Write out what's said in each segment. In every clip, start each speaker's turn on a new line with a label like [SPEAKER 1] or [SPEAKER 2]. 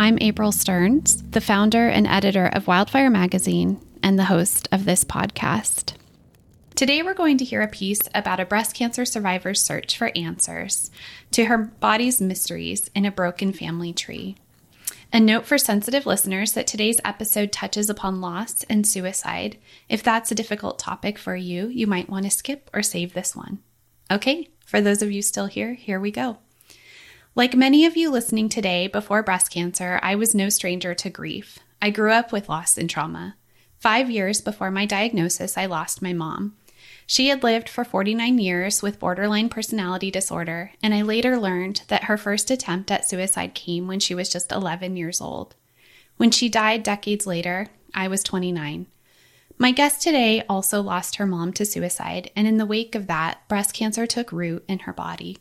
[SPEAKER 1] I'm April Stearns, the founder and editor of Wildfire Magazine and the host of this podcast. Today, we're going to hear a piece about a breast cancer survivor's search for answers to her body's mysteries in a broken family tree. A note for sensitive listeners that today's episode touches upon loss and suicide. If that's a difficult topic for you, you might want to skip or save this one. Okay, for those of you still here, here we go. Like many of you listening today, before breast cancer, I was no stranger to grief. I grew up with loss and trauma. Five years before my diagnosis, I lost my mom. She had lived for 49 years with borderline personality disorder, and I later learned that her first attempt at suicide came when she was just 11 years old. When she died decades later, I was 29. My guest today also lost her mom to suicide, and in the wake of that, breast cancer took root in her body.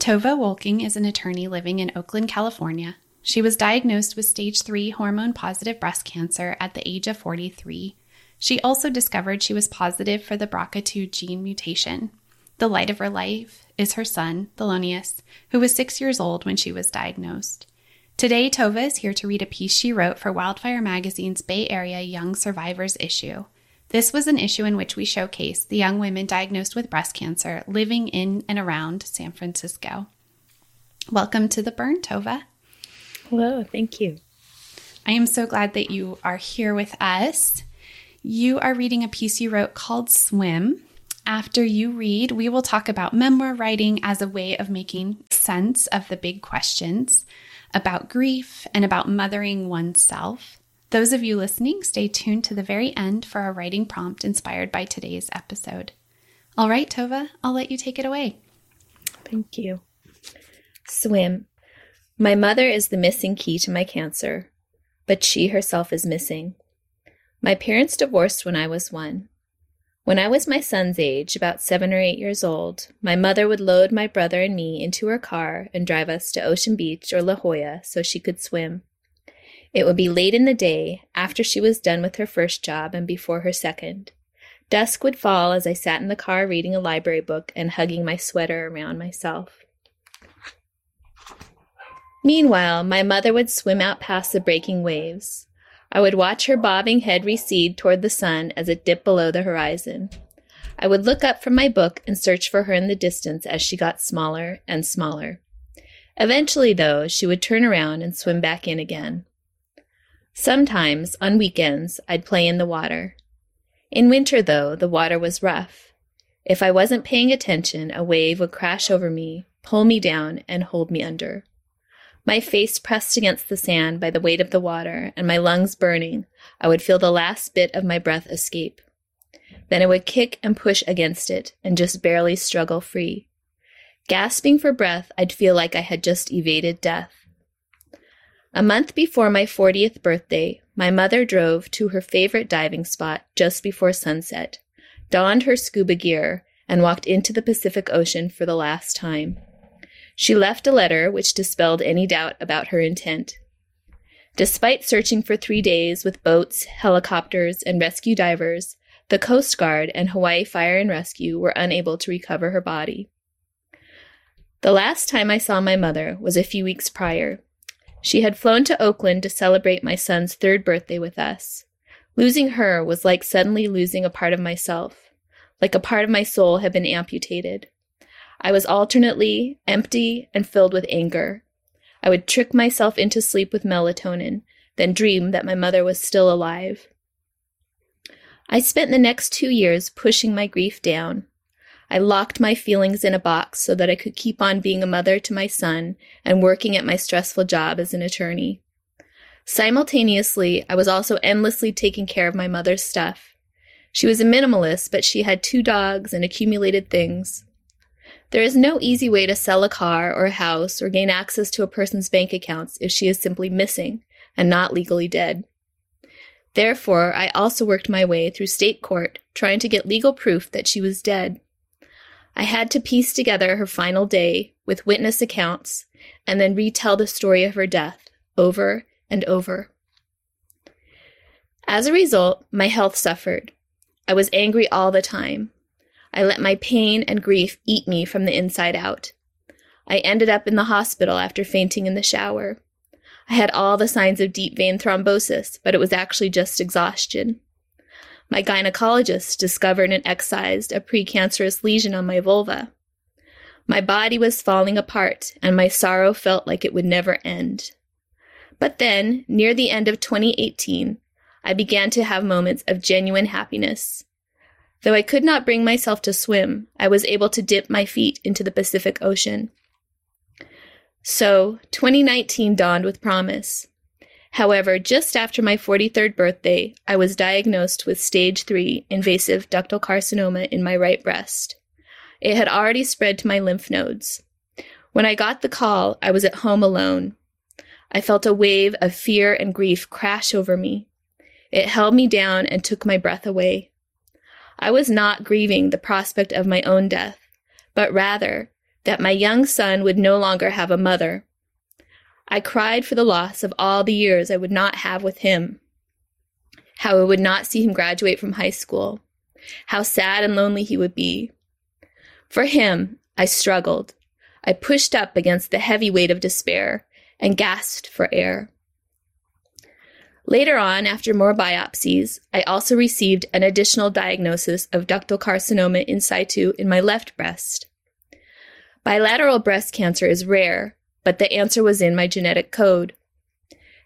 [SPEAKER 1] Tova Wolking is an attorney living in Oakland, California. She was diagnosed with stage 3 hormone positive breast cancer at the age of 43 she also discovered she was positive for the BRCA2 gene mutation. The light of her life is her son, Thelonious, who was six years old when she was diagnosed. Today, Tova is here to read a piece she wrote for Wildfire Magazine's Bay Area Young Survivors issue. This was an issue in which we showcase the young women diagnosed with breast cancer living in and around San Francisco. Welcome to the Burn, Tova.
[SPEAKER 2] Hello, thank you.
[SPEAKER 1] I am so glad that you are here with us. You are reading a piece you wrote called Swim. After you read, we will talk about memoir writing as a way of making sense of the big questions about grief and about mothering oneself. Those of you listening, stay tuned to the very end for a writing prompt inspired by today's episode. All right, Tova, I'll let you take it away.
[SPEAKER 2] Thank you. Swim. My mother is the missing key to my cancer, but she herself is missing. My parents divorced when I was one. When I was my son's age, about seven or eight years old, my mother would load my brother and me into her car and drive us to Ocean Beach or La Jolla so she could swim. It would be late in the day, after she was done with her first job and before her second. Dusk would fall as I sat in the car reading a library book and hugging my sweater around myself. Meanwhile, my mother would swim out past the breaking waves. I would watch her bobbing head recede toward the sun as it dipped below the horizon. I would look up from my book and search for her in the distance as she got smaller and smaller. Eventually, though, she would turn around and swim back in again. Sometimes, on weekends, I'd play in the water. In winter, though, the water was rough. If I wasn't paying attention, a wave would crash over me, pull me down, and hold me under. My face pressed against the sand by the weight of the water, and my lungs burning, I would feel the last bit of my breath escape. Then I would kick and push against it and just barely struggle free. Gasping for breath, I'd feel like I had just evaded death. A month before my 40th birthday, my mother drove to her favorite diving spot just before sunset, donned her scuba gear, and walked into the Pacific Ocean for the last time. She left a letter which dispelled any doubt about her intent. Despite searching for three days with boats, helicopters, and rescue divers, the Coast Guard and Hawaii Fire and Rescue were unable to recover her body. The last time I saw my mother was a few weeks prior. She had flown to Oakland to celebrate my son's third birthday with us. Losing her was like suddenly losing a part of myself, like a part of my soul had been amputated. I was alternately empty and filled with anger. I would trick myself into sleep with melatonin, then dream that my mother was still alive. I spent the next two years pushing my grief down. I locked my feelings in a box so that I could keep on being a mother to my son and working at my stressful job as an attorney. Simultaneously, I was also endlessly taking care of my mother's stuff. She was a minimalist, but she had two dogs and accumulated things. There is no easy way to sell a car or a house or gain access to a person's bank accounts if she is simply missing and not legally dead. Therefore, I also worked my way through state court trying to get legal proof that she was dead. I had to piece together her final day with witness accounts and then retell the story of her death over and over. As a result, my health suffered. I was angry all the time. I let my pain and grief eat me from the inside out. I ended up in the hospital after fainting in the shower. I had all the signs of deep vein thrombosis, but it was actually just exhaustion. My gynecologist discovered and excised a precancerous lesion on my vulva. My body was falling apart, and my sorrow felt like it would never end. But then, near the end of 2018, I began to have moments of genuine happiness. Though I could not bring myself to swim, I was able to dip my feet into the Pacific Ocean. So, 2019 dawned with promise. However, just after my 43rd birthday, I was diagnosed with stage 3 invasive ductal carcinoma in my right breast. It had already spread to my lymph nodes. When I got the call, I was at home alone. I felt a wave of fear and grief crash over me. It held me down and took my breath away. I was not grieving the prospect of my own death, but rather that my young son would no longer have a mother. I cried for the loss of all the years I would not have with him, how I would not see him graduate from high school, how sad and lonely he would be. For him, I struggled. I pushed up against the heavy weight of despair and gasped for air. Later on, after more biopsies, I also received an additional diagnosis of ductal carcinoma in situ in my left breast. Bilateral breast cancer is rare, but the answer was in my genetic code.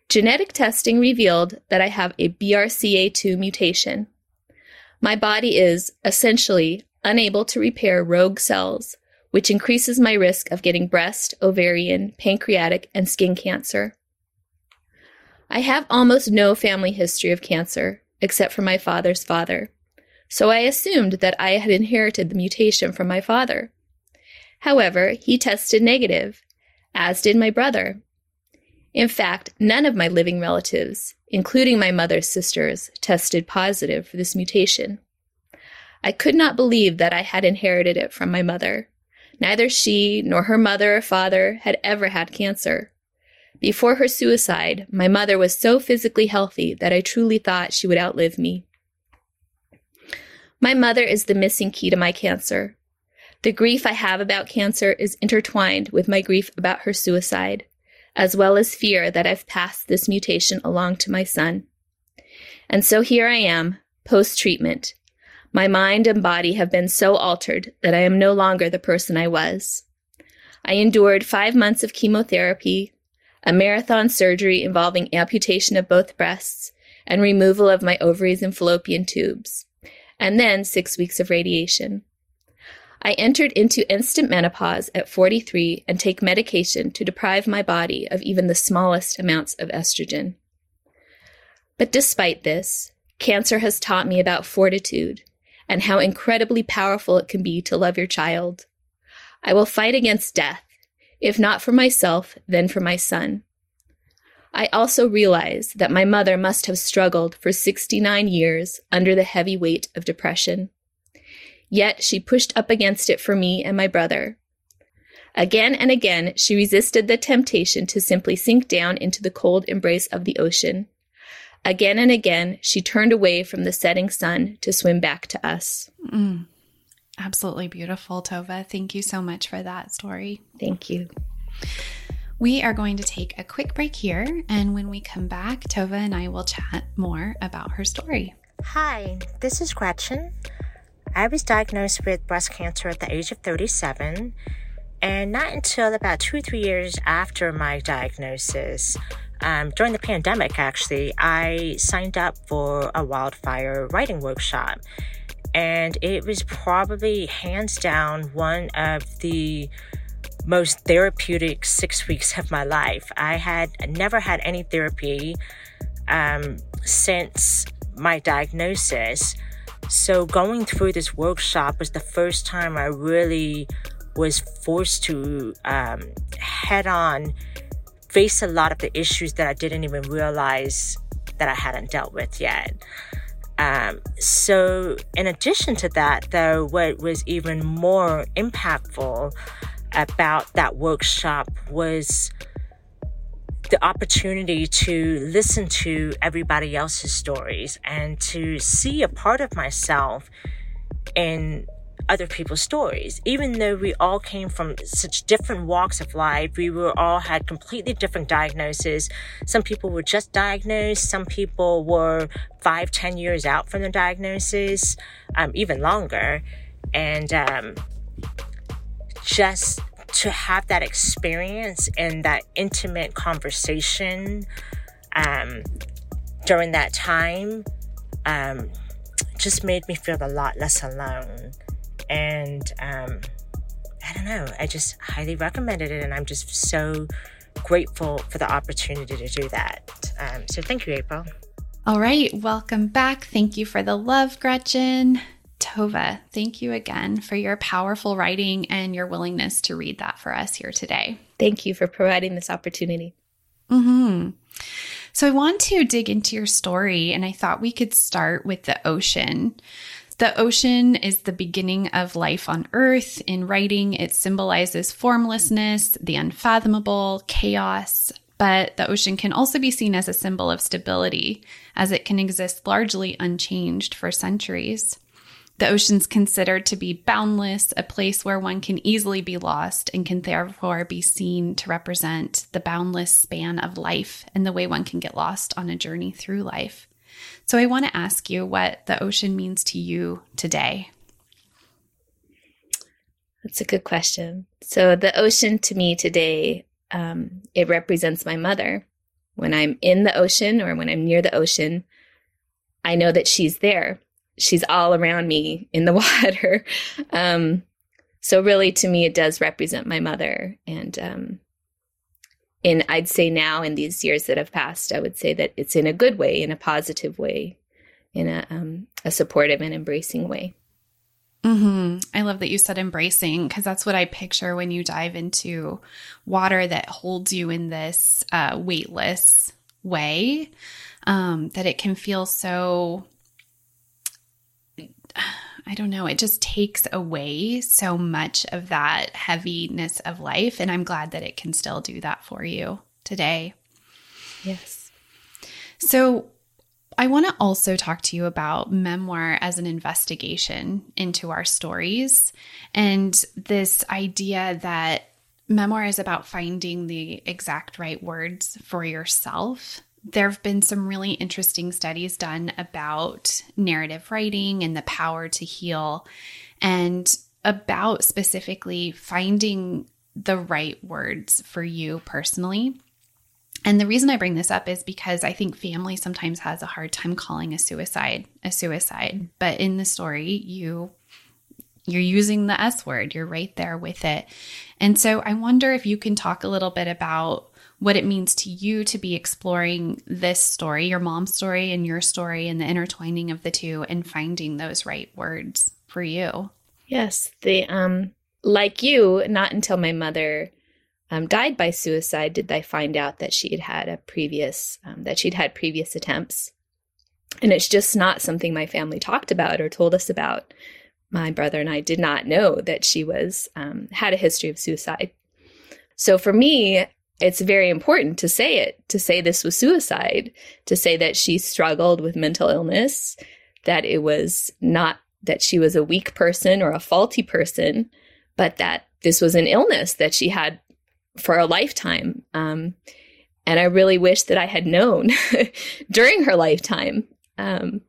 [SPEAKER 2] Genetic testing revealed that I have a BRCA2 mutation. My body is, essentially, unable to repair rogue cells, which increases my risk of getting breast, ovarian, pancreatic, and skin cancer. I have almost no family history of cancer, except for my father's father, so I assumed that I had inherited the mutation from my father. However, he tested negative, as did my brother. In fact, none of my living relatives, including my mother's sisters, tested positive for this mutation. I could not believe that I had inherited it from my mother. Neither she nor her mother or father had ever had cancer. Before her suicide, my mother was so physically healthy that I truly thought she would outlive me. My mother is the missing key to my cancer. The grief I have about cancer is intertwined with my grief about her suicide, as well as fear that I've passed this mutation along to my son. And so here I am, post treatment. My mind and body have been so altered that I am no longer the person I was. I endured five months of chemotherapy, a marathon surgery involving amputation of both breasts and removal of my ovaries and fallopian tubes, and then six weeks of radiation. I entered into instant menopause at 43 and take medication to deprive my body of even the smallest amounts of estrogen. But despite this, cancer has taught me about fortitude and how incredibly powerful it can be to love your child. I will fight against death if not for myself, then for my son. I also realize that my mother must have struggled for 69 years under the heavy weight of depression. Yet she pushed up against it for me and my brother. Again and again, she resisted the temptation to simply sink down into the cold embrace of the ocean. Again and again, she turned away from the setting sun to swim back to us.
[SPEAKER 1] Mm. Absolutely beautiful, Tova. Thank you so much for that story.
[SPEAKER 2] Thank you.
[SPEAKER 1] We are going to take a quick break here, and when we come back, Tova and I will chat more about her story.
[SPEAKER 3] Hi, this is Gretchen. I was diagnosed with breast cancer at the age of 37, And not until about two or three years after my diagnosis, um, during the pandemic, actually, I signed up for a wildfire writing workshop. And it was probably hands down one of the most therapeutic six weeks of my life. I had never had any therapy um, since my diagnosis. So going through this workshop was the first time I really was forced to um, head on face a lot of the issues that I didn't even realize that I hadn't dealt with yet. Um, so, in addition to that, though, what was even more impactful about that workshop was the opportunity to listen to everybody else's stories and to see a part of myself in other people's stories. Even though we all came from such different walks of life, we were all had completely different diagnoses. Some people were just diagnosed. Some people were five, ten years out from the diagnosis, um, even longer. And um, just to have that experience and that intimate conversation um, during that time um, just made me feel a lot less alone. And um, I don't know, I just highly recommended it, and I'm just so grateful for the opportunity to do that. Um, so thank you, April.
[SPEAKER 1] All right, welcome back. Thank you for the love, Gretchen. Tova, thank you again for your powerful writing and your willingness to read that for us here today.
[SPEAKER 2] Thank you for providing this opportunity.
[SPEAKER 1] Mm-hmm. So, I want to dig into your story, and I thought we could start with the ocean. The ocean is the beginning of life on Earth. In writing, it symbolizes formlessness, the unfathomable, chaos. But the ocean can also be seen as a symbol of stability, as it can exist largely unchanged for centuries. The ocean's considered to be boundless, a place where one can easily be lost and can therefore be seen to represent the boundless span of life and the way one can get lost on a journey through life. So I want to ask you what the ocean means to you today.
[SPEAKER 2] That's a good question. So the ocean to me today, um, it represents my mother. When I'm in the ocean or when I'm near the ocean, I know that she's there she's all around me in the water. Um, so really, to me, it does represent my mother. And um, in I'd say now, in these years that have passed, I would say that it's in a good way, in a positive way, in a um, a supportive and embracing way.
[SPEAKER 1] Mm-hmm. I love that you said embracing because that's what I picture when you dive into water that holds you in this uh, weightless way. Um, that it can feel so I don't know, it just takes away so much of that heaviness of life. And I'm glad that it can still do that for you today.
[SPEAKER 2] Yes.
[SPEAKER 1] So, I want to also talk to you about memoir as an investigation into our stories and this idea that memoir is about finding the exact right words for yourself there have been some really interesting studies done about narrative writing and the power to heal, and about specifically finding the right words for you personally. And the reason I bring this up is because I think family sometimes has a hard time calling a suicide a suicide. But in the story, you you're using the S word. You're right there with it. And so I wonder if you can talk a little bit about what it means to you to be exploring this story, your mom's story and your story, and the intertwining of the two and finding those right words for you.
[SPEAKER 2] Yes, the um, like you, not until my mother um, died by suicide did I find out that she had had a previous um, that she'd had previous attempts, and it's just not something my family talked about or told us about. My brother and I did not know that she was um, had a history of suicide. So for me, it's very important to say it, to say this was suicide, to say that she struggled with mental illness, that it was not that she was a weak person or a faulty person, but that this was an illness that she had for a lifetime. Um, and I really wish that I had known during her lifetime. Um,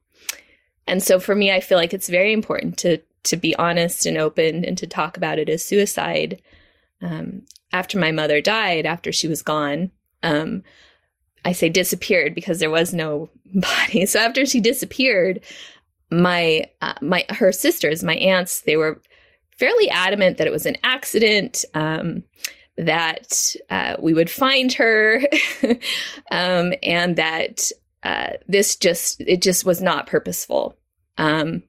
[SPEAKER 2] and so for me, I feel like it's very important to to be honest and open and to talk about it as suicide
[SPEAKER 4] um, after my mother died, after she was gone, um, I say disappeared because there was no body. So after she disappeared, my uh, my her sisters, my aunts, they were fairly adamant that it was an accident. Um, that uh, we would find her, um, and that uh, this just it just was not purposeful. Um,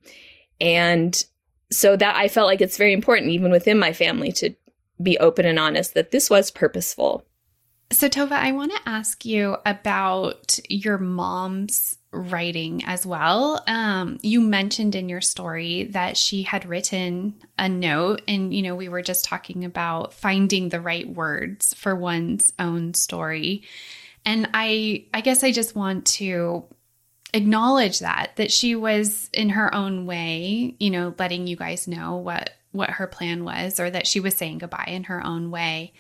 [SPEAKER 4] and so that I felt like it's very important, even within my family, to be open and honest that this was purposeful.
[SPEAKER 1] So, Tova, I want to ask you about your mom's writing as well. Um, you mentioned in your story that she had written a note, and you know, we were just talking about finding the right words for one's own story. And I, I guess I just want to acknowledge that that she was in her own way, you know, letting you guys know what what her plan was, or that she was saying goodbye in her own way,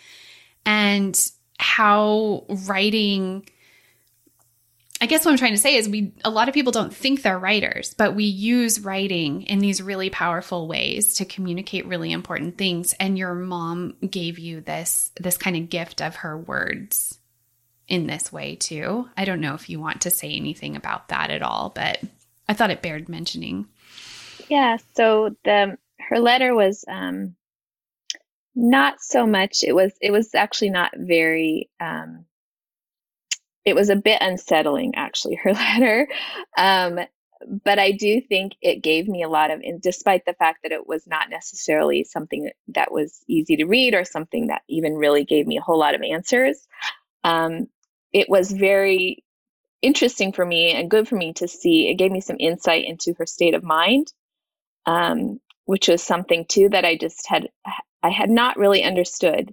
[SPEAKER 1] and how writing I guess what I'm trying to say is we a lot of people don't think they're writers, but we use writing in these really powerful ways to communicate really important things and your mom gave you this this kind of gift of her words in this way too. I don't know if you want to say anything about that at all, but I thought it bared mentioning.
[SPEAKER 2] Yeah, so the her letter was um not so much it was it was actually not very um it was a bit unsettling actually her letter. Um but i do think it gave me a lot of and despite the fact that it was not necessarily something that was easy to read or something that even really gave me a whole lot of answers um it was very interesting for me and good for me to see. It gave me some insight into her state of mind um, which was something too that i just had I had not really understood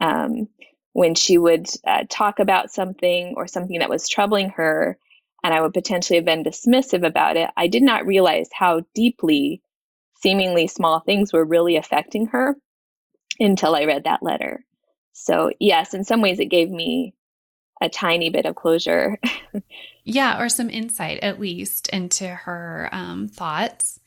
[SPEAKER 2] um, when she would uh, talk about something or something that was troubling her, and I would potentially have been dismissive about it. I did not realize how deeply seemingly small things were really affecting her until I read that letter. So, yes, in some ways, it gave me a tiny bit of closure.
[SPEAKER 1] yeah, or some insight at least into her um, thoughts.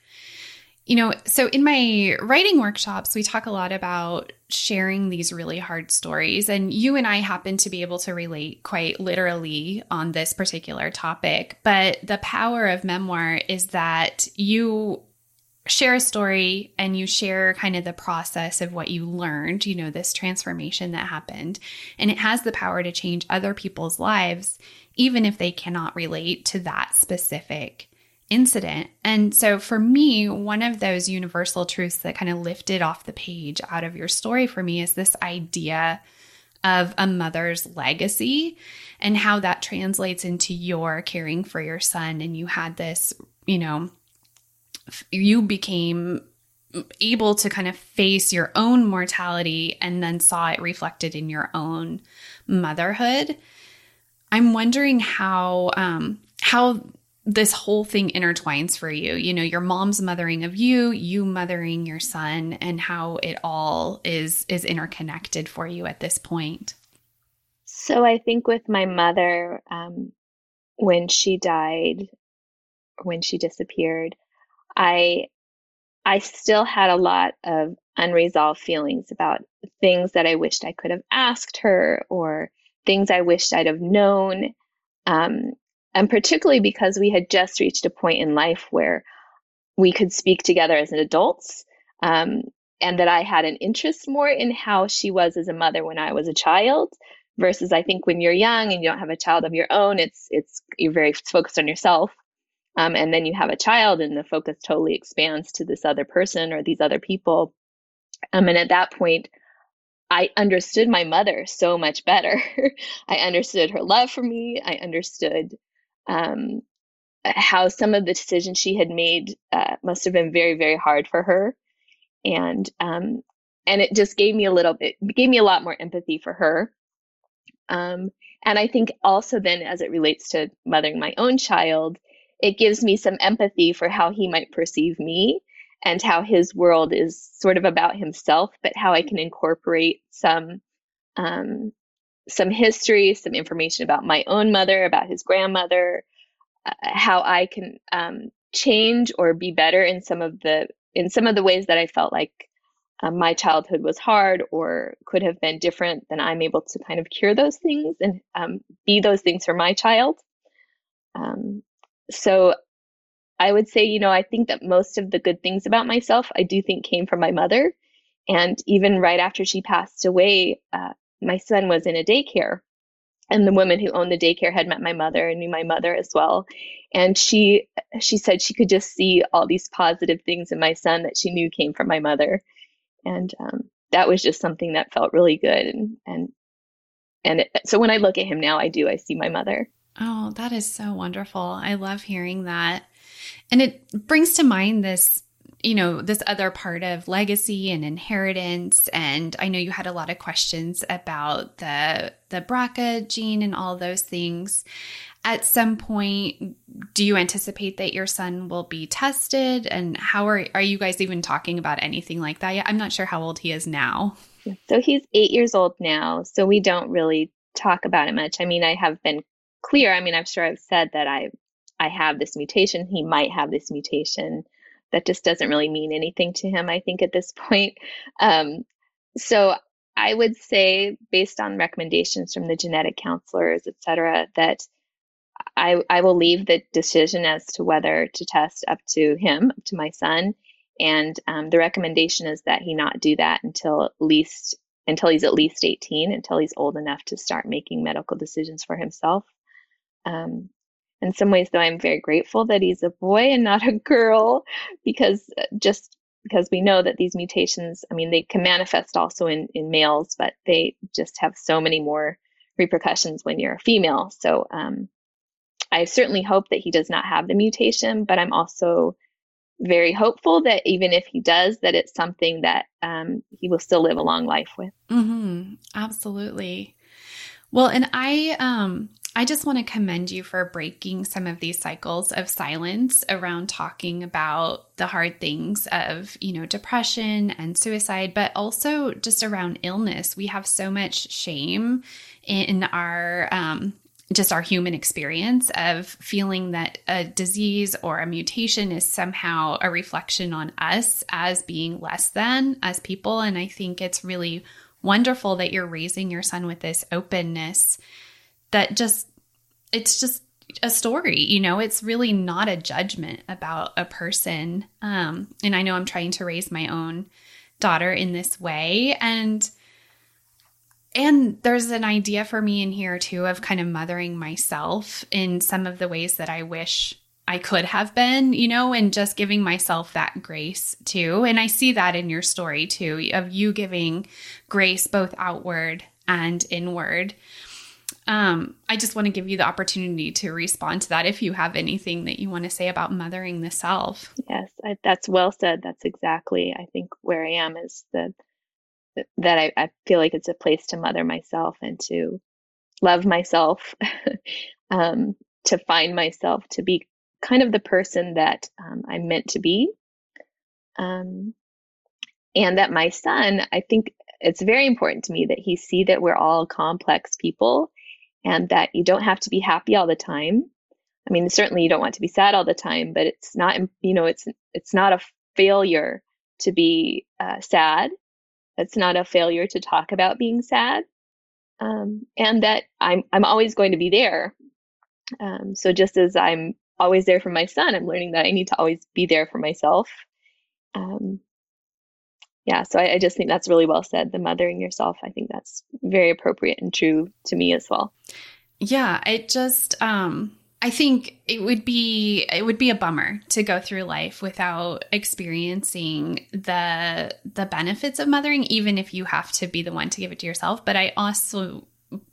[SPEAKER 1] You know, so in my writing workshops, we talk a lot about sharing these really hard stories. And you and I happen to be able to relate quite literally on this particular topic. But the power of memoir is that you share a story and you share kind of the process of what you learned, you know, this transformation that happened. And it has the power to change other people's lives, even if they cannot relate to that specific incident. And so for me, one of those universal truths that kind of lifted off the page out of your story for me is this idea of a mother's legacy and how that translates into your caring for your son. And you had this, you know, you became able to kind of face your own mortality and then saw it reflected in your own motherhood. I'm wondering how um, how this whole thing intertwines for you. You know, your mom's mothering of you, you mothering your son, and how it all is is interconnected for you at this point.
[SPEAKER 2] So I think with my mother, um, when she died, when she disappeared, I I still had a lot of unresolved feelings about things that I wished I could have asked her or things I wished I'd have known. Um, and particularly because we had just reached a point in life where we could speak together as adults um, and that i had an interest more in how she was as a mother when i was a child versus i think when you're young and you don't have a child of your own it's it's you're very focused on yourself um, and then you have a child and the focus totally expands to this other person or these other people um, and at that point I understood my mother so much better. I understood her love for me. I understood um, how some of the decisions she had made uh, must have been very, very hard for her, and um, and it just gave me a little bit, gave me a lot more empathy for her. Um, and I think also then, as it relates to mothering my own child, it gives me some empathy for how he might perceive me and how his world is sort of about himself, but how I can incorporate some um, some history, some information about my own mother, about his grandmother, uh, how I can um, change or be better in some of the in some of the ways that I felt like um, my childhood was hard or could have been different, then I'm able to kind of cure those things and um, be those things for my child. Um, so I would say, you know, I think that most of the good things about myself, I do think came from my mother. And even right after she passed away, uh, my son was in a daycare. And the woman who owned the daycare had met my mother and knew my mother as well. And she she said she could just see all these positive things in my son that she knew came from my mother. And um, that was just something that felt really good. And and and it, so when I look at him now, I do I see my mother.
[SPEAKER 1] Oh, that is so wonderful. I love hearing that. And it brings to mind this, you know, this other part of legacy and inheritance. And I know you had a lot of questions about the the BRCA gene and all those things. At some point, do you anticipate that your son will be tested? And how are are you guys even talking about anything like that? Yet? I'm not sure how old he is now.
[SPEAKER 2] So he's eight years old now. So we don't really talk about it much. I mean, I have been clear. I mean, I'm sure I've said that I I have this mutation. He might have this mutation. That just doesn't really mean anything to him, I think, at this point. Um, so I would say, based on recommendations from the genetic counselors, et cetera, that I, I will leave the decision as to whether to test up to him, up to my son. And um, the recommendation is that he not do that until at least until he's at least 18, until he's old enough to start making medical decisions for himself. Um, in some ways, though, I'm very grateful that he's a boy and not a girl because uh, just because we know that these mutations, I mean, they can manifest also in, in males, but they just have so many more repercussions when you're a female. So um, I certainly hope that he does not have the mutation, but I'm also very hopeful that even if he does, that it's something that um, he will still live a long life with.
[SPEAKER 1] Mm-hmm. Absolutely. Well, and I um I just want to commend you for breaking some of these cycles of silence around talking about the hard things of, you know, depression and suicide, but also just around illness. We have so much shame in our um, just our human experience of feeling that a disease or a mutation is somehow a reflection on us as being less than as people. And I think it's really wonderful that you're raising your son with this openness that just it's just a story you know? It's really not a judgment about a person. Um and i know i'm trying to raise my own daughter in this way. And and there's an idea for me in here too of kind of mothering myself in some of the ways that i wish i could have been you know? And just giving myself that grace too. And i see that in your story too of you giving grace both outward and inward um, I just want to give you the opportunity to respond to that if you have anything that you want to say about mothering the self.
[SPEAKER 2] Yes, I, that's well said. That's exactly, I think, where I am is the that I, I feel like it's a place to mother myself and to love myself, um, to find myself, to be kind of the person that um, I'm meant to be. Um, and that my son, I think it's very important to me that he see that we're all complex people and that you don't have to be happy all the time. I mean, certainly you don't want to be sad all the time, but it's not, you know, it's it's not a failure to be uh, sad. It's not a failure to talk about being sad, um, and that I'm I'm always going to be there. Um, so just as I'm always there for my son, I'm learning that I need to always be there for myself. Um, yeah, so I, I, just think that's really well said. The mothering yourself, I think that's very appropriate and true to me as well.
[SPEAKER 1] Yeah, it just um I think it would be it would be a bummer to go through life without experiencing the the benefits of mothering even if you have to be the one to give it to yourself, but I also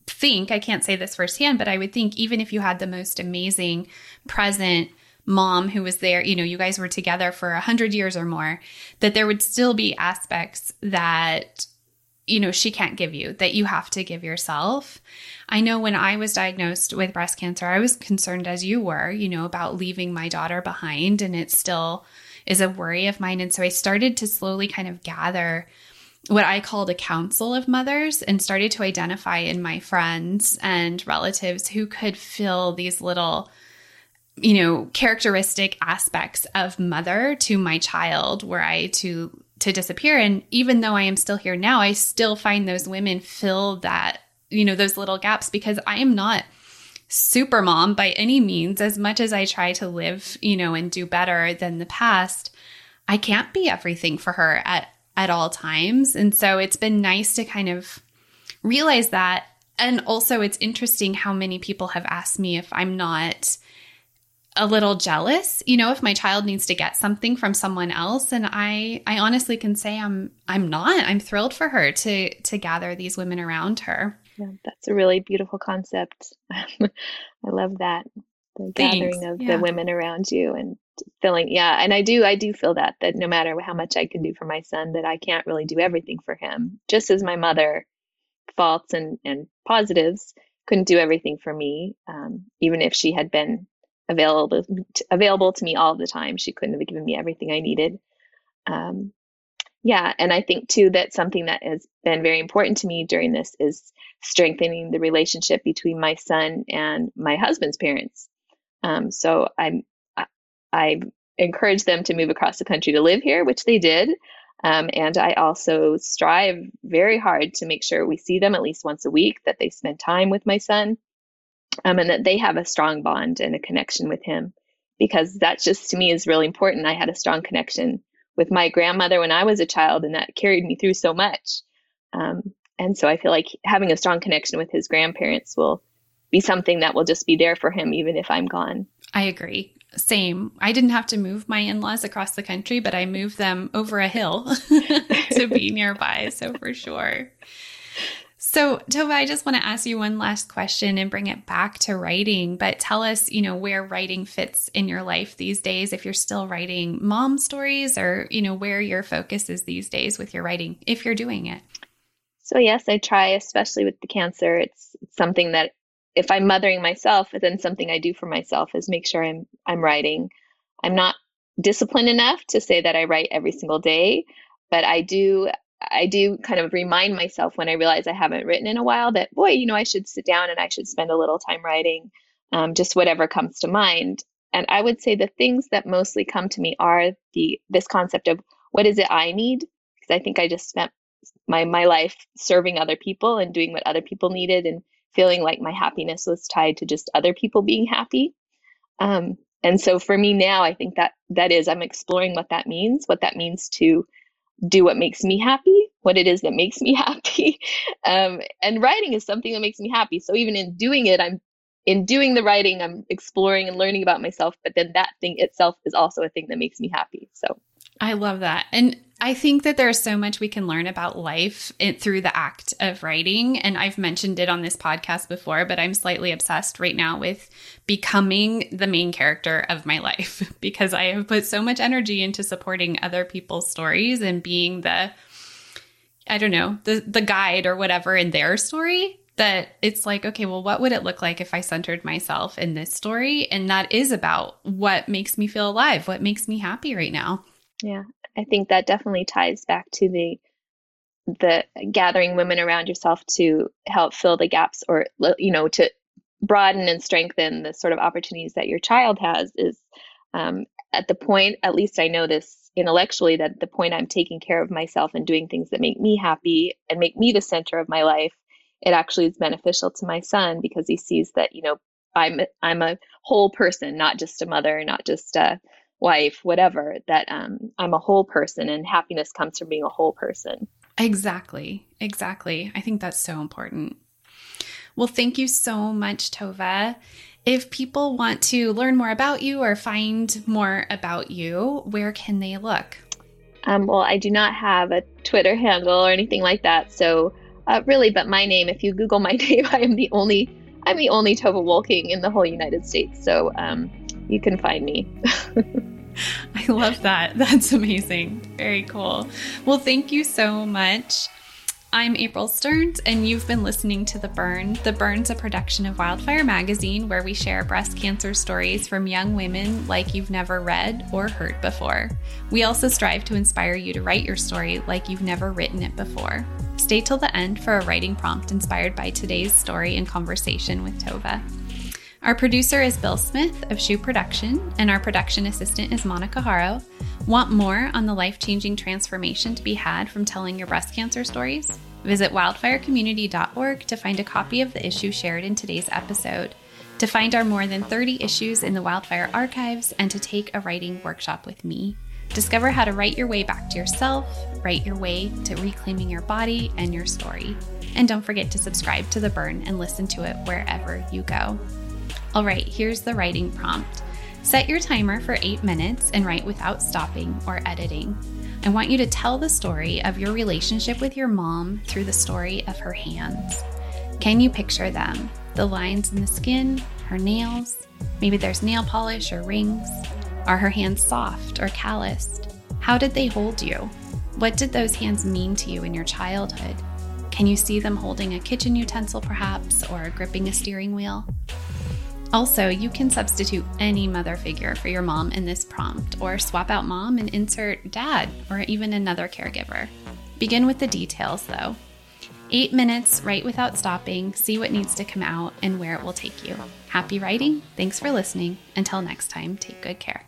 [SPEAKER 1] think I can't say this firsthand, but I would think even if you had the most amazing present mom who was there, you know, you guys were together for a hundred years or more, that there would still be aspects that, you know, she can't give you, that you have to give yourself. I know when I was diagnosed with breast cancer, I was concerned as you were, you know, about leaving my daughter behind, and it still is a worry of mine. And so I started to slowly kind of gather what I called a council of mothers and started to identify in my friends and relatives who could fill these little you know, characteristic aspects of mother to my child were I to to disappear. And even though I am still here now, I still find those women fill that, you know, those little gaps because I am not super mom by any means. As much as I try to live, you know, and do better than the past, I can't be everything for her at at all times. And so it's been nice to kind of realize that. And also it's interesting how many people have asked me if I'm not a little jealous, you know, if my child needs to get something from someone else and I I honestly can say I'm I'm not. I'm thrilled for her to to gather these women around her.
[SPEAKER 2] Yeah, that's a really beautiful concept. I love that. The Thanks. gathering of yeah. the women around you and feeling yeah, and I do I do feel that that no matter how much I can do for my son that I can't really do everything for him. Just as my mother faults and and positives couldn't do everything for me um, even if she had been available available to me all the time. She couldn't have given me everything I needed. Um, yeah, and I think too that something that has been very important to me during this is strengthening the relationship between my son and my husband's parents. Um, so I'm I, I encourage them to move across the country to live here, which they did. Um, and I also strive very hard to make sure we see them at least once a week, that they spend time with my son um, and that they have a strong bond and a connection with him because that just to me is really important. I had a strong connection with my grandmother when I was a child, and that carried me through so much. Um, and so I feel like having a strong connection with his grandparents will be something that will just be there for him even if I'm gone.
[SPEAKER 1] I agree. Same. I didn't have to move my in laws across the country, but I moved them over a hill to be nearby. So for sure. So, Tova, I just want to ask you one last question and bring it back to writing, but tell us, you know, where writing fits in your life these days, if you're still writing mom stories or, you know, where your focus is these days with your writing, if you're doing it.
[SPEAKER 2] So, yes, I try, especially with the cancer. It's, it's something that if I'm mothering myself, then something I do for myself is make sure I'm I'm writing. I'm not disciplined enough to say that I write every single day, but I do I do kind of remind myself when I realize I haven't written in a while that, boy, you know, I should sit down and I should spend a little time writing, um, just whatever comes to mind. And I would say the things that mostly come to me are the this concept of what is it I need? Because I think I just spent my my life serving other people and doing what other people needed and feeling like my happiness was tied to just other people being happy. Um, and so for me now, I think that that is I'm exploring what that means, what that means to do what makes me happy, what it is that makes me happy. Um, and writing is something that makes me happy. So even in doing it, I'm in doing the writing, I'm exploring and learning about myself, but then that thing itself is also a thing that makes me happy. So
[SPEAKER 1] I love that. And I think that there's so much we can learn about life through the act of writing. And I've mentioned it on this podcast before, but I'm slightly obsessed right now with becoming the main character of my life because I have put so much energy into supporting other people's stories and being the, I don't know, the, the guide or whatever in their story that it's like, okay, well, what would it look like if I centered myself in this story? And that is about what makes me feel alive, what makes me happy right now.
[SPEAKER 2] Yeah, I think that definitely ties back to the the gathering women around yourself to help fill the gaps or you know to broaden and strengthen the sort of opportunities that your child has is um, at the point at least i know this intellectually that the point i'm taking care of myself and doing things that make me happy and make me the center of my life it actually is beneficial to my son because he sees that you know i'm i'm a whole person not just a mother not just a wife, whatever, that um, I'm a whole person and happiness comes from being a whole person.
[SPEAKER 1] Exactly. Exactly. I think that's so important. Well, thank you so much, Tova. If people want to learn more about you or find more about you, where can they look?
[SPEAKER 2] Um, well, I do not have a Twitter handle or anything like that. So, uh, really, but my name, if you Google my name, I am the only, I'm the only Tova Wolking in the whole United States. So, um, you can find me.
[SPEAKER 1] I love that. That's amazing. Very cool. Well, thank you so much. I'm April Stearns, and you've been listening to The Burn. The Burn's a production of Wildfire Magazine, where we share breast cancer stories from young women like you've never read or heard before. We also strive to inspire you to write your story like you've never written it before. Stay till the end for a writing prompt inspired by today's story and conversation with Tova. Our producer is Bill Smith of Shoe Production, and our production assistant is Monica Haro. Want more on the life changing transformation to be had from telling your breast cancer stories? Visit wildfirecommunity.org to find a copy of the issue shared in today's episode, to find our more than 30 issues in the Wildfire archives, and to take a writing workshop with me. Discover how to write your way back to yourself, write your way to reclaiming your body and your story. And don't forget to subscribe to The Burn and listen to it wherever you go. All right, here's the writing prompt. Set your timer for eight minutes and write without stopping or editing. I want you to tell the story of your relationship with your mom through the story of her hands. Can you picture them? The lines in the skin, her nails, maybe there's nail polish or rings. Are her hands soft or calloused? How did they hold you? What did those hands mean to you in your childhood? Can you see them holding a kitchen utensil, perhaps, or gripping a steering wheel? Also, you can substitute any mother figure for your mom in this prompt, or swap out mom and insert dad or even another caregiver. Begin with the details though. Eight minutes, write without stopping, see what needs to come out and where it will take you. Happy writing. Thanks for listening. Until next time, take good care.